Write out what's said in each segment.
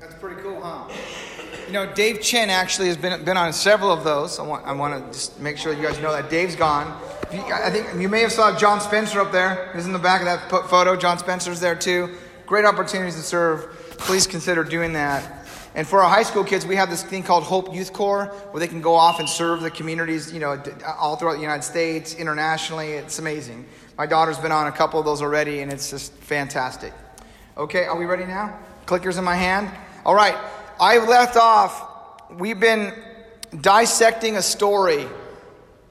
That's pretty cool, huh? You know, Dave Chen actually has been, been on several of those. I want, I want to just make sure you guys know that Dave's gone. You, I think you may have saw John Spencer up there. He's in the back of that photo. John Spencer's there too. Great opportunities to serve. Please consider doing that. And for our high school kids, we have this thing called Hope Youth Corps, where they can go off and serve the communities, you know, all throughout the United States, internationally. It's amazing. My daughter's been on a couple of those already, and it's just fantastic. Okay, are we ready now? Clickers in my hand. All right, I've left off. We've been dissecting a story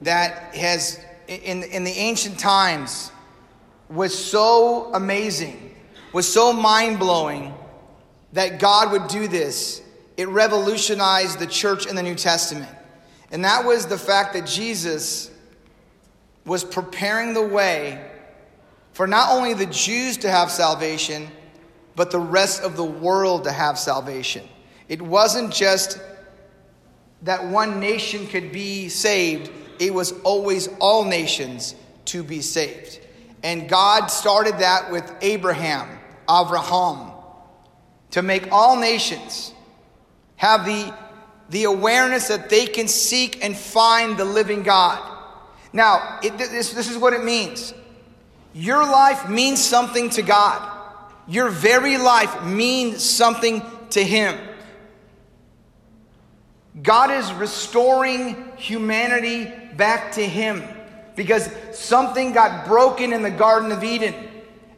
that has, in, in the ancient times, was so amazing, was so mind blowing that God would do this, it revolutionized the church in the New Testament. And that was the fact that Jesus was preparing the way for not only the Jews to have salvation, but the rest of the world to have salvation. It wasn't just that one nation could be saved, it was always all nations to be saved. And God started that with Abraham, Avraham, to make all nations have the, the awareness that they can seek and find the living God. Now, it, this, this is what it means. Your life means something to God. Your very life means something to Him. God is restoring humanity back to Him because something got broken in the Garden of Eden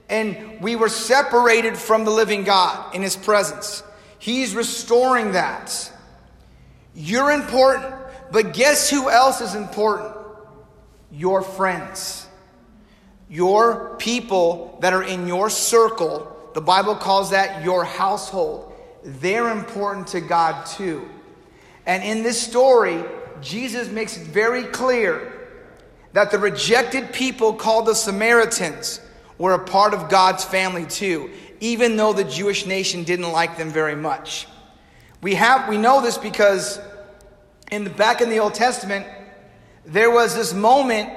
and we were separated from the living God in His presence. He's restoring that. You're important, but guess who else is important? Your friends. Your people that are in your circle, the Bible calls that your household. They're important to God too. And in this story, Jesus makes it very clear that the rejected people called the Samaritans were a part of God's family too, even though the Jewish nation didn't like them very much. We have we know this because in the back in the Old Testament, there was this moment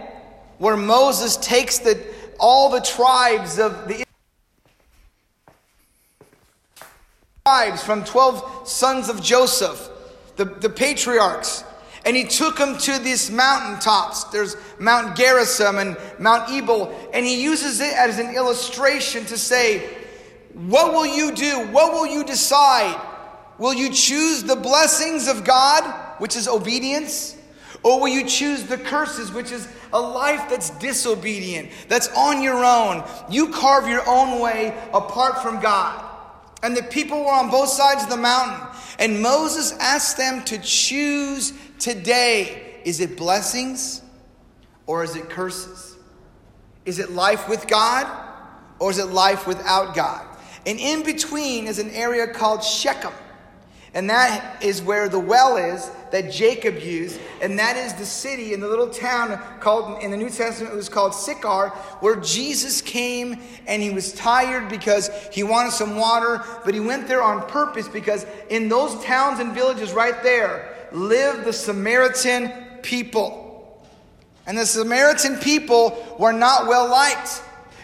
where Moses takes the all the tribes of the tribes from 12 sons of Joseph, the, the patriarchs, and he took them to these mountaintops. There's Mount Gerizim and Mount Ebal. And he uses it as an illustration to say, What will you do? What will you decide? Will you choose the blessings of God, which is obedience? Or will you choose the curses, which is a life that's disobedient, that's on your own? You carve your own way apart from God. And the people were on both sides of the mountain. And Moses asked them to choose today is it blessings or is it curses? Is it life with God or is it life without God? And in between is an area called Shechem. And that is where the well is that Jacob used. And that is the city in the little town called, in the New Testament, it was called Sychar, where Jesus came and he was tired because he wanted some water. But he went there on purpose because in those towns and villages right there, lived the Samaritan people. And the Samaritan people were not well liked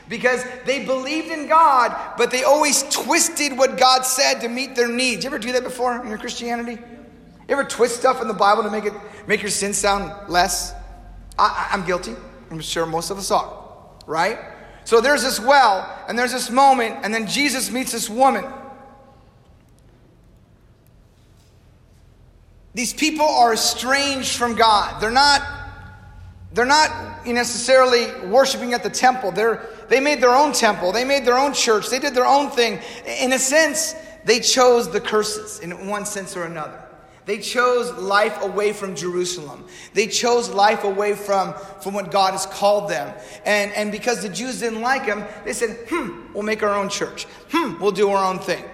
because they believed in God, but they always twisted what God said to meet their needs. You ever do that before in your Christianity? You ever twist stuff in the Bible to make it make your sin sound less? I, I'm guilty. I'm sure most of us are, right? So there's this well, and there's this moment, and then Jesus meets this woman. These people are estranged from God. They're not, they're not necessarily worshiping at the temple. They're, they made their own temple. They made their own church. They did their own thing. In a sense, they chose the curses in one sense or another. They chose life away from Jerusalem. They chose life away from, from what God has called them. And, and because the Jews didn't like them, they said, hmm, we'll make our own church. Hmm, we'll do our own thing.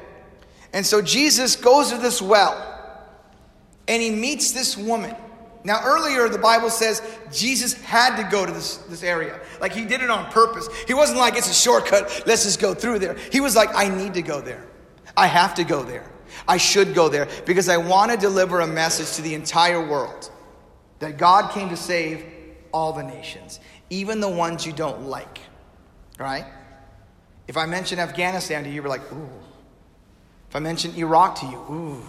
And so Jesus goes to this well and he meets this woman. Now, earlier, the Bible says Jesus had to go to this, this area. Like, he did it on purpose. He wasn't like, it's a shortcut, let's just go through there. He was like, I need to go there. I have to go there. I should go there because I want to deliver a message to the entire world that God came to save all the nations, even the ones you don't like. Right? If I mention Afghanistan to you, you're like, ooh. If I mention Iraq to you, ooh.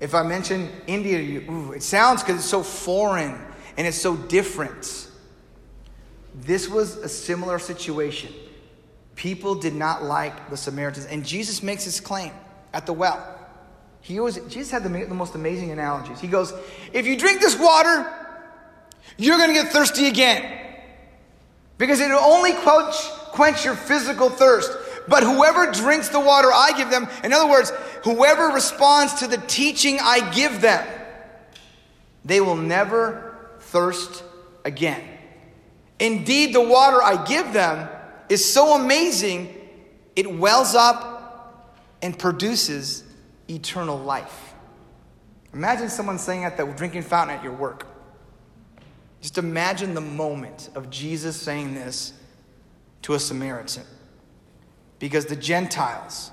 If I mention India you, ooh. It sounds because it's so foreign and it's so different. This was a similar situation. People did not like the Samaritans. And Jesus makes his claim at the well. He always, Jesus had the, the most amazing analogies. He goes, If you drink this water, you're going to get thirsty again. Because it'll only quench, quench your physical thirst. But whoever drinks the water I give them, in other words, whoever responds to the teaching I give them, they will never thirst again. Indeed, the water I give them is so amazing, it wells up and produces eternal life. Imagine someone saying at the drinking fountain at your work. Just imagine the moment of Jesus saying this to a Samaritan. Because the Gentiles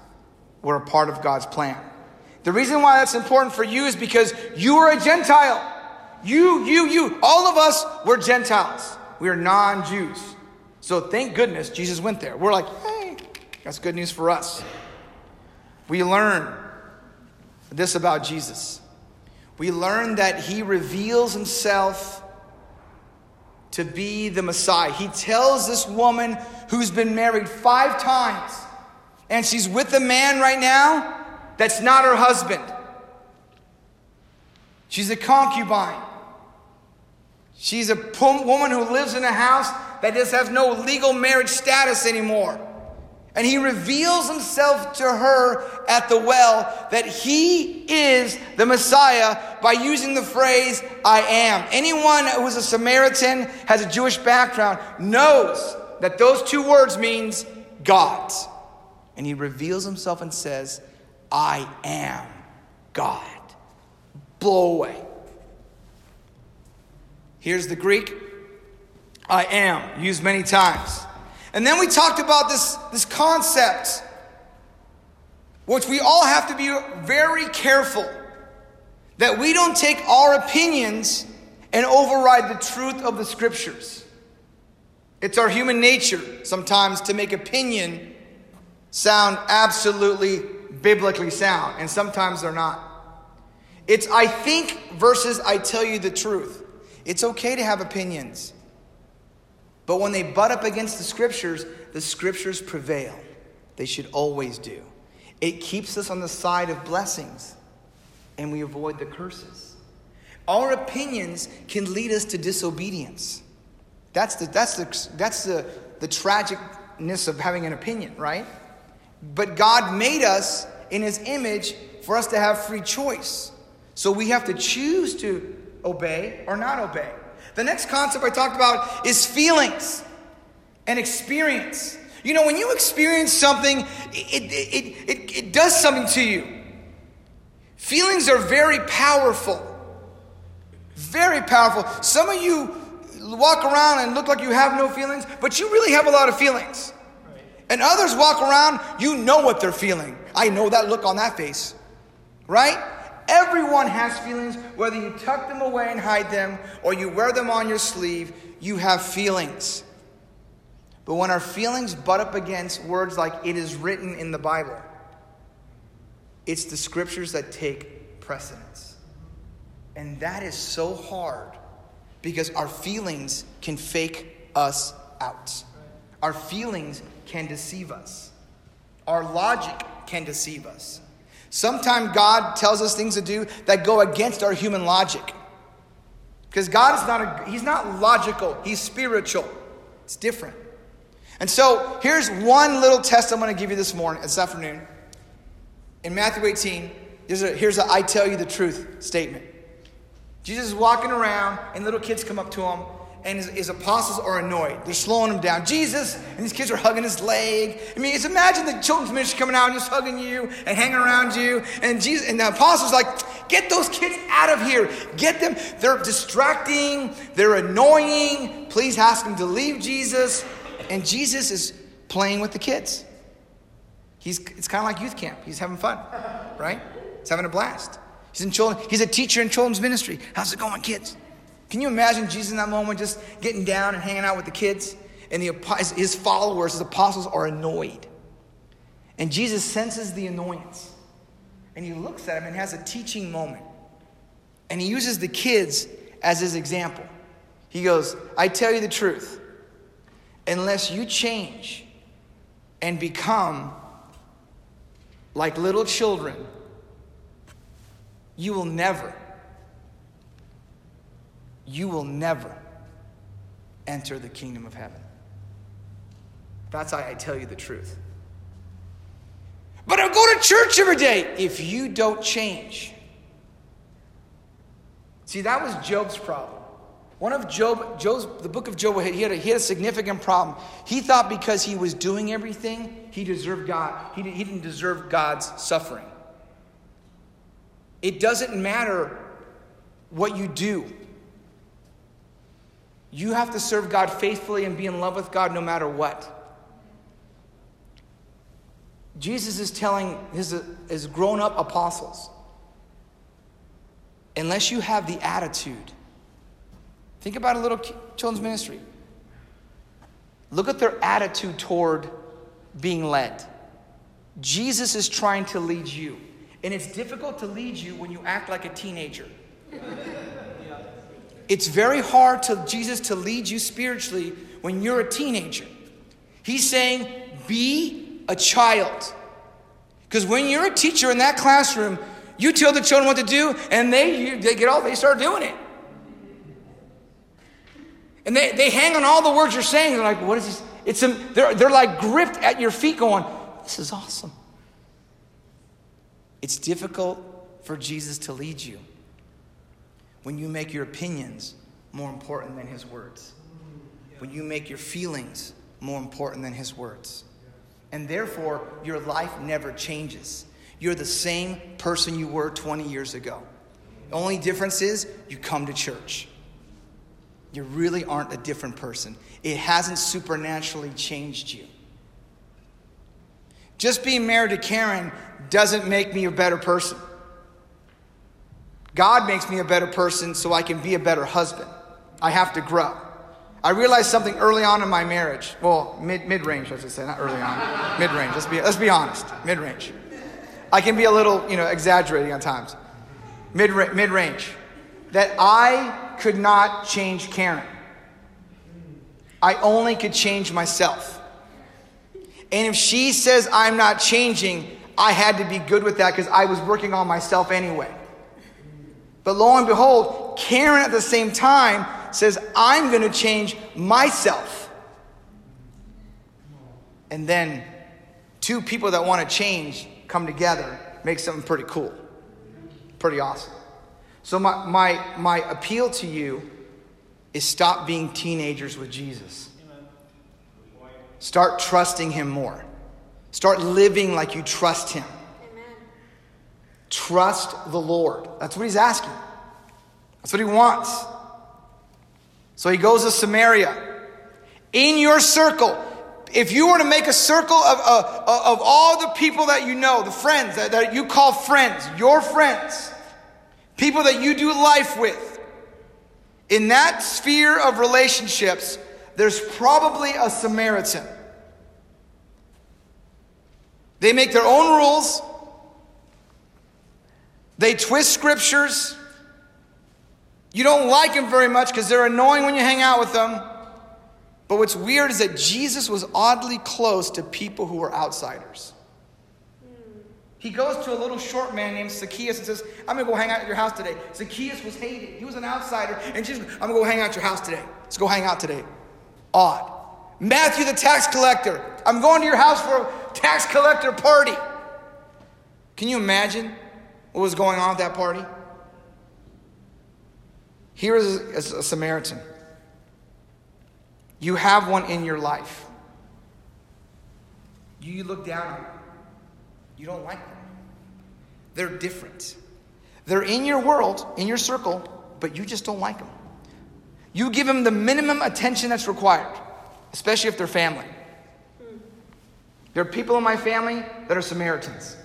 were a part of God's plan. The reason why that's important for you is because you are a Gentile. You, you, you, all of us were Gentiles. We are non Jews. So thank goodness Jesus went there. We're like, hey, that's good news for us. We learn this about Jesus. We learn that he reveals himself to be the Messiah. He tells this woman who's been married five times and she's with a man right now that's not her husband. She's a concubine. She's a woman who lives in a house that just has no legal marriage status anymore. And he reveals himself to her at the well that he is the Messiah by using the phrase, I am. Anyone who is a Samaritan, has a Jewish background, knows that those two words means God. And he reveals himself and says, I am God. Blow away. Here's the Greek I am, used many times. And then we talked about this, this concept, which we all have to be very careful that we don't take our opinions and override the truth of the scriptures. It's our human nature sometimes to make opinion sound absolutely biblically sound, and sometimes they're not. It's I think versus I tell you the truth. It's okay to have opinions. But when they butt up against the scriptures, the scriptures prevail. They should always do. It keeps us on the side of blessings, and we avoid the curses. Our opinions can lead us to disobedience. That's the, that's the, that's the, the tragicness of having an opinion, right? But God made us in His image for us to have free choice. So we have to choose to obey or not obey. The next concept I talked about is feelings and experience. You know, when you experience something, it, it, it, it, does something to you. Feelings are very powerful. Very powerful. Some of you walk around and look like you have no feelings, but you really have a lot of feelings. And others walk around, you know what they're feeling. I know that look on that face. Right? Everyone has feelings, whether you tuck them away and hide them or you wear them on your sleeve, you have feelings. But when our feelings butt up against words like it is written in the Bible, it's the scriptures that take precedence. And that is so hard because our feelings can fake us out. Our feelings can deceive us. Our logic can deceive us. Sometimes God tells us things to do that go against our human logic. Because God is not a, he's not logical, he's spiritual. It's different. And so here's one little test I'm going to give you this morning, this afternoon. In Matthew 18, here's a, here's a I tell you the truth statement. Jesus is walking around, and little kids come up to him and his, his, apostles are annoyed. They're slowing him down. Jesus, and these kids are hugging his leg. I mean, just imagine the children's ministry coming out and just hugging you and hanging around you. And Jesus and the apostles like, get those kids out of here. Get them. They're distracting. They're annoying. Please ask them to leave Jesus. And Jesus is playing with the kids. He's, it's kind of like youth camp. He's having fun, right? He's having a blast. He's in children. He's a teacher in children's ministry. How's it going, kids? Can you imagine Jesus in that moment just getting down and hanging out with the kids? And the, his followers, his apostles, are annoyed. And Jesus senses the annoyance. and he looks at him and has a teaching moment. And he uses the kids as his example. He goes, I tell you the truth, unless you change and become like little children, you will never, you will never enter the kingdom of heaven. That's why I tell you the truth. But I go to church every day. If you don't change. See, that was Job's problem. One of Job, Job's, the book of Job, he had, a, he had a significant problem. He thought because he was doing everything, he deserved God. He, he didn't deserve God's suffering. It doesn't matter what you do. You have to serve God faithfully and be in love with God no matter what. Jesus is telling his, his grown up apostles unless you have the attitude, think about a little children's ministry. Look at their attitude toward being led. Jesus is trying to lead you. And it's difficult to lead you when you act like a teenager. It's very hard to Jesus to lead you spiritually when you're a teenager. He's saying, be a child. Because when you're a teacher in that classroom, you tell the children what to do, and they, they get all, they start doing it. And they, they hang on all the words you're saying. They're like, what is this? It's a, they're, they're like gripped at your feet going, this is awesome. It's difficult for Jesus to lead you when you make your opinions more important than his words, when you make your feelings more important than his words. And therefore, your life never changes. You're the same person you were 20 years ago. The only difference is you come to church. You really aren't a different person. It hasn't supernaturally changed you. Just being married to Karen doesn't make me a better person. God makes me a better person so I can be a better husband. I have to grow. I realized something early on in my marriage. Well, mid mid range, I should say, not early on. mid range. Let's be let's be honest. Mid range. I can be a little, you know, exaggerating on times. Mid mid range. That I could not change Karen. I only could change myself. And if she says I'm not changing, I had to be good with that because I was working on myself anyway. But lo and behold, Karen at the same time says, I'm going to change myself. And then two people that want to change come together, make something pretty cool, pretty awesome. So, my, my, my appeal to you is stop being teenagers with Jesus. Start trusting Him more. Start living like you trust Him. Trust the Lord. That's what He's asking. That's what He wants. So he goes to Samaria. In your circle, if you were to make a circle of, uh, of all the people that you know, the friends that, that you call friends, your friends, people that you do life with, in that sphere of relationships, there's probably a Samaritan. They make their own rules. They twist scriptures. You don't like them very much because they're annoying when you hang out with them. But what's weird is that Jesus was oddly close to people who were outsiders. He goes to a little short man named Zacchaeus and says, I'm going to go hang out at your house today. Zacchaeus was hated. He was an outsider. And Jesus, I'm going to go hang out at your house today. Let's go hang out today. Odd. Matthew the tax collector. I'm going to your house for a tax collector party. Can you imagine what was going on at that party? Here is a Samaritan. You have one in your life. You look down on them. You don't like them. They're different. They're in your world, in your circle, but you just don't like them. You give them the minimum attention that's required, especially if they're family. There are people in my family that are Samaritans.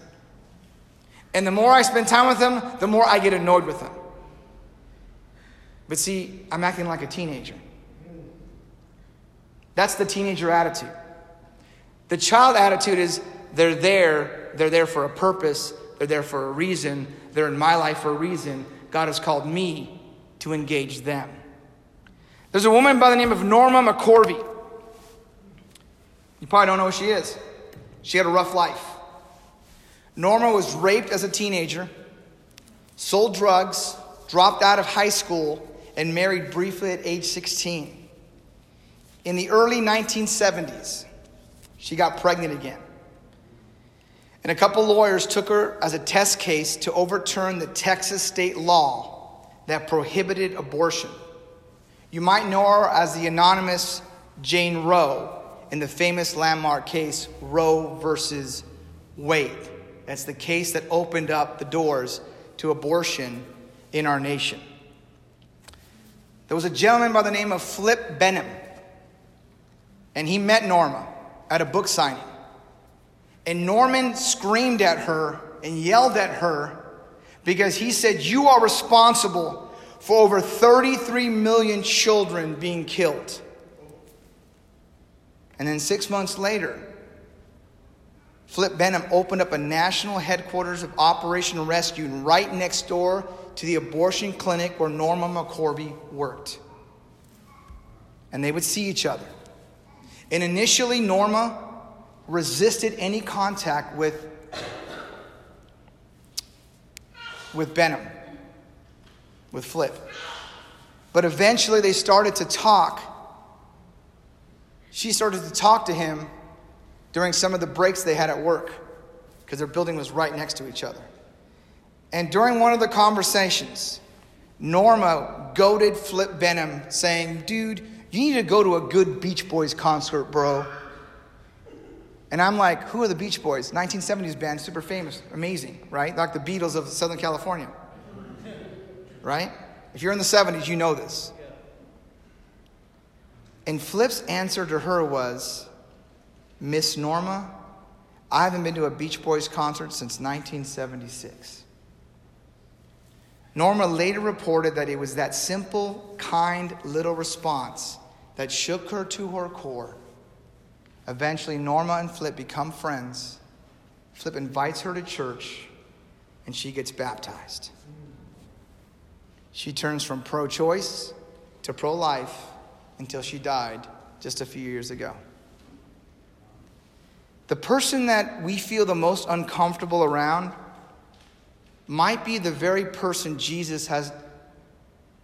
And the more I spend time with them, the more I get annoyed with them. But see, I'm acting like a teenager. That's the teenager attitude. The child attitude is they're there, they're there for a purpose, They're there for a reason. They're in my life for a reason. God has called me to engage them. There's a woman by the name of Norma McCorvey. You probably don't know who she is. She had a rough life. Norma was raped as a teenager, sold drugs, dropped out of high school, and married briefly at age 16. In the early 1970s, she got pregnant again. And a couple lawyers took her as a test case to overturn the Texas state law that prohibited abortion. You might know her as the anonymous Jane Roe in the famous landmark case Roe versus Wade. That's the case that opened up the doors to abortion in our nation. There was a gentleman by the name of Flip Benham, and he met Norma at a book signing. And Norman screamed at her and yelled at her because he said, You are responsible for over 33 million children being killed. And then six months later, Flip Benham opened up a national headquarters of Operation Rescue right next door to the abortion clinic where Norma McCorvey worked. And they would see each other. And initially, Norma resisted any contact with, with Benham, with Flip. But eventually, they started to talk she started to talk to him during some of the breaks they had at work because their building was right next to each other. And during one of the conversations, Norma goaded Flip Benham, saying, Dude, you need to go to a good Beach Boys concert, bro. And I'm like, Who are the Beach Boys? 1970s band, super famous, amazing, right? Like the Beatles of Southern California, right? If you're in the 70s, you know this. And Flip's answer to her was, Miss Norma, I haven't been to a Beach Boys concert since 1976. Norma later reported that it was that simple, kind little response that shook her to her core. Eventually, Norma and Flip become friends. Flip invites her to church, and she gets baptized. She turns from pro choice to pro life until she died just a few years ago. The person that we feel the most uncomfortable around might be the very person Jesus has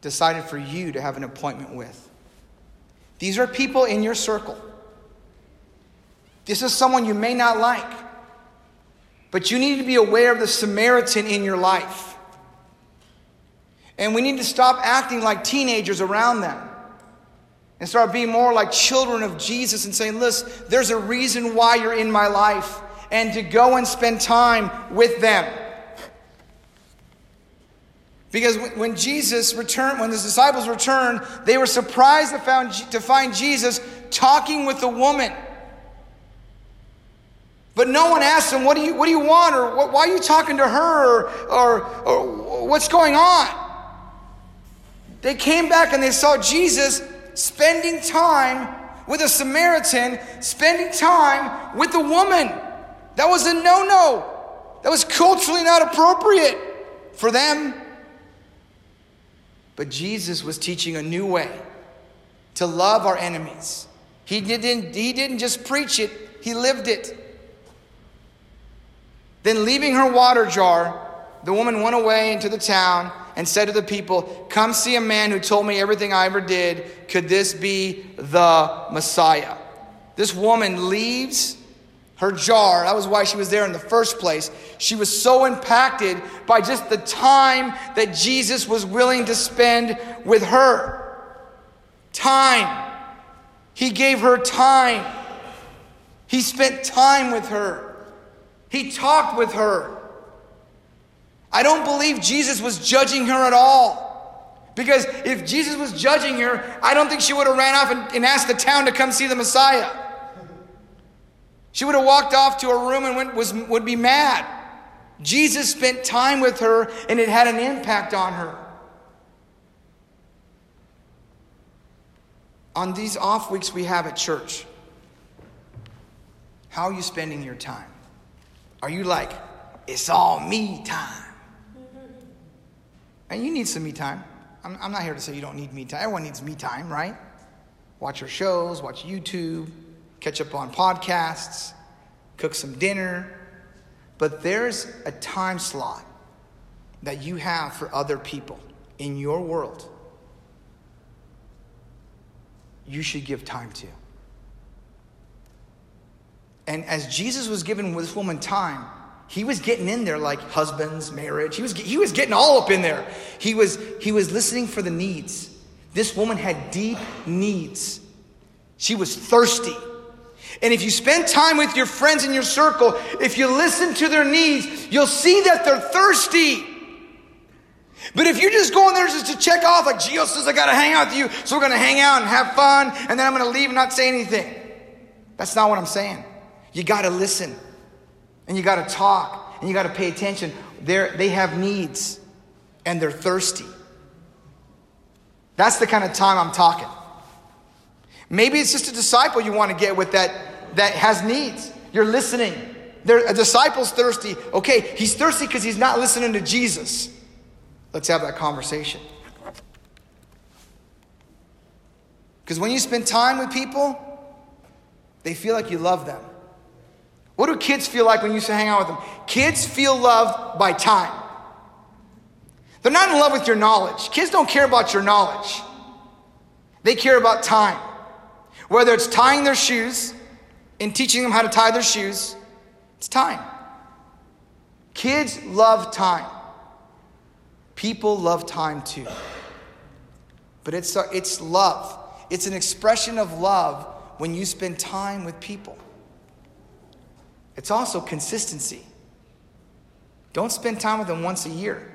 decided for you to have an appointment with. These are people in your circle. This is someone you may not like, but you need to be aware of the Samaritan in your life. And we need to stop acting like teenagers around them and start being more like children of Jesus and saying, Listen, there's a reason why you're in my life, and to go and spend time with them. Because when Jesus returned, when the disciples returned, they were surprised to, found, to find Jesus talking with a woman. But no one asked him, What do you, what do you want? or Why are you talking to her? Or, or, or What's going on? They came back and they saw Jesus spending time with a Samaritan, spending time with a woman. That was a no no. That was culturally not appropriate for them. But Jesus was teaching a new way to love our enemies. He didn't, he didn't just preach it, he lived it. Then, leaving her water jar, the woman went away into the town and said to the people, Come see a man who told me everything I ever did. Could this be the Messiah? This woman leaves her jar. That was why she was there in the first place. She was so impacted by just the time that Jesus was willing to spend with her. Time. He gave her time. He spent time with her. He talked with her. I don't believe Jesus was judging her at all. Because if Jesus was judging her, I don't think she would have ran off and, and asked the town to come see the Messiah. She would have walked off to a room and went, was, would be mad. Jesus spent time with her and it had an impact on her. On these off weeks we have at church, how are you spending your time? Are you like, it's all me time. And you need some me time. I'm, I'm not here to say you don't need me time. Everyone needs me time, right? Watch your shows, watch YouTube, catch up on podcasts, cook some dinner. But there's a time slot that you have for other people in your world you should give time to. And as Jesus was giving this woman time, he was getting in there like husbands, marriage. He was, he was getting all up in there. He was, he was listening for the needs. This woman had deep needs. She was thirsty. And if you spend time with your friends in your circle, if you listen to their needs, you'll see that they're thirsty. But if you're just going there just to check off, like Gio says, I got to hang out with you, so we're going to hang out and have fun, and then I'm going to leave and not say anything. That's not what I'm saying. You got to listen, and you got to talk, and you got to pay attention. They're, they have needs, and they're thirsty. That's the kind of time I'm talking. Maybe it's just a disciple you want to get with that that has needs. You're listening. There, a disciple's thirsty. Okay, he's thirsty because he's not listening to Jesus. Let's have that conversation. Because when you spend time with people, they feel like you love them. What do kids feel like when you hang out with them? Kids feel loved by time. They're not in love with your knowledge. Kids don't care about your knowledge, they care about time. Whether it's tying their shoes and teaching them how to tie their shoes, it's time. Kids love time. People love time too. But it's, it's love. It's an expression of love when you spend time with people. It's also consistency. Don't spend time with them once a year.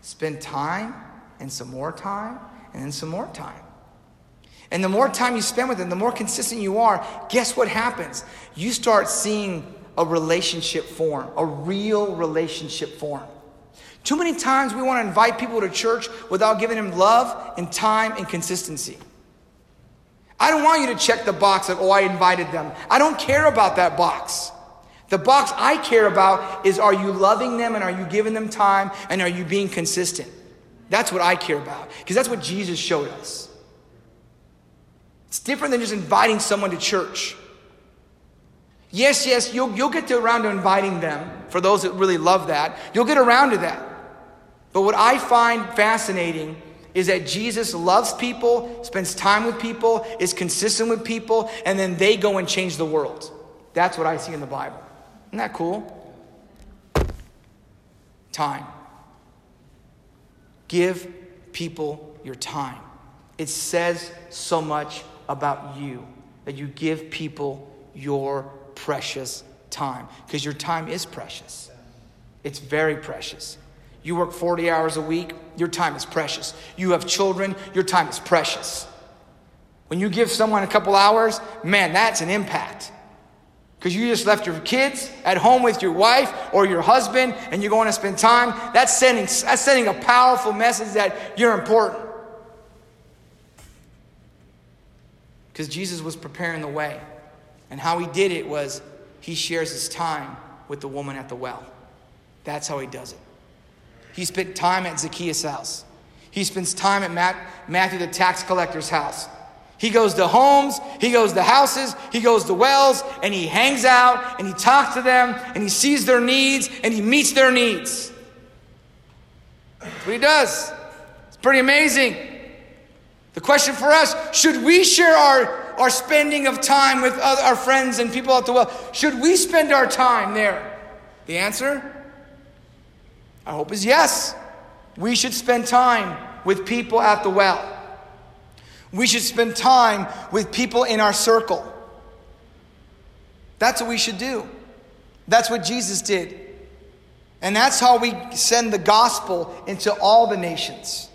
Spend time and some more time and then some more time. And the more time you spend with them, the more consistent you are, guess what happens? You start seeing a relationship form, a real relationship form. Too many times we want to invite people to church without giving them love and time and consistency. I don't want you to check the box of, oh, I invited them. I don't care about that box. The box I care about is are you loving them and are you giving them time and are you being consistent? That's what I care about because that's what Jesus showed us. It's different than just inviting someone to church. Yes, yes, you'll, you'll get to around to inviting them for those that really love that. You'll get around to that. But what I find fascinating is that Jesus loves people, spends time with people, is consistent with people, and then they go and change the world. That's what I see in the Bible. Isn't that cool? Time. Give people your time. It says so much about you that you give people your precious time because your time is precious. It's very precious. You work 40 hours a week, your time is precious. You have children, your time is precious. When you give someone a couple hours, man, that's an impact. Because you just left your kids at home with your wife or your husband and you're going to spend time, that's sending, that's sending a powerful message that you're important. Because Jesus was preparing the way. And how he did it was he shares his time with the woman at the well. That's how he does it. He spent time at Zacchaeus' house. He spends time at Matt, Matthew the tax collector's house. He goes to homes, he goes to houses, he goes to wells, and he hangs out and he talks to them and he sees their needs and he meets their needs. That's what he does. It's pretty amazing. The question for us should we share our, our spending of time with other, our friends and people at the well? Should we spend our time there? The answer I hope is yes. We should spend time with people at the well. We should spend time with people in our circle. That's what we should do. That's what Jesus did. And that's how we send the gospel into all the nations.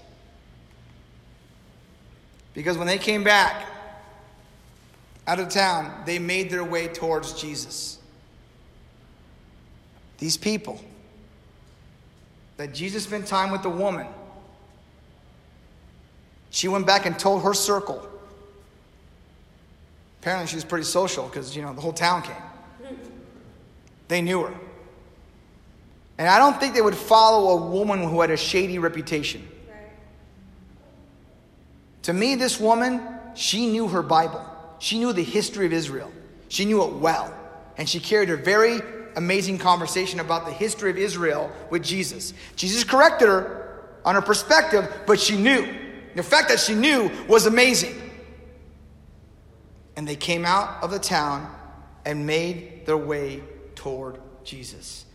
Because when they came back out of town, they made their way towards Jesus. These people that Jesus spent time with the woman. She went back and told her circle. Apparently, she was pretty social because, you know, the whole town came. They knew her. And I don't think they would follow a woman who had a shady reputation. To me, this woman, she knew her Bible. She knew the history of Israel. She knew it well. And she carried a very amazing conversation about the history of Israel with Jesus. Jesus corrected her on her perspective, but she knew. The fact that she knew was amazing. And they came out of the town and made their way toward Jesus.